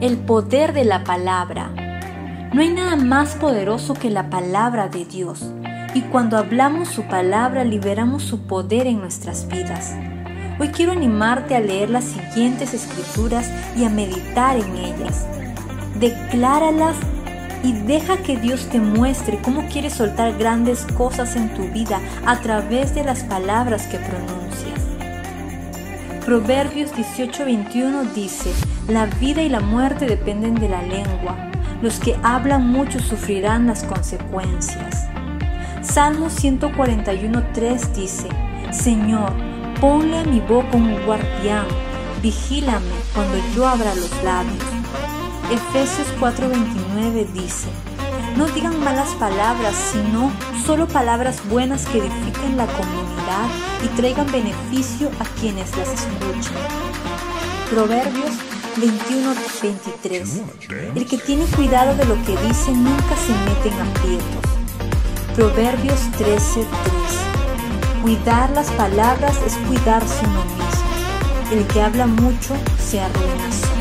el poder de la palabra. No hay nada más poderoso que la palabra de Dios. Y cuando hablamos su palabra liberamos su poder en nuestras vidas. Hoy quiero animarte a leer las siguientes escrituras y a meditar en ellas. Decláralas y deja que Dios te muestre cómo quiere soltar grandes cosas en tu vida a través de las palabras que pronuncias. Proverbios 18:21 dice, la vida y la muerte dependen de la lengua. Los que hablan mucho sufrirán las consecuencias. Salmo 141:3 dice, Señor, ponle a mi boca un guardián, vigílame cuando yo abra los labios. Efesios 4:29 dice, no digan malas palabras, sino solo palabras buenas que edifiquen la comunidad y traigan beneficio a quienes las escuchen. Proverbios 21:23. El que tiene cuidado de lo que dice nunca se mete en aprietos. Proverbios 13:3. Cuidar las palabras es cuidarse uno mismo. El que habla mucho se arruina solo.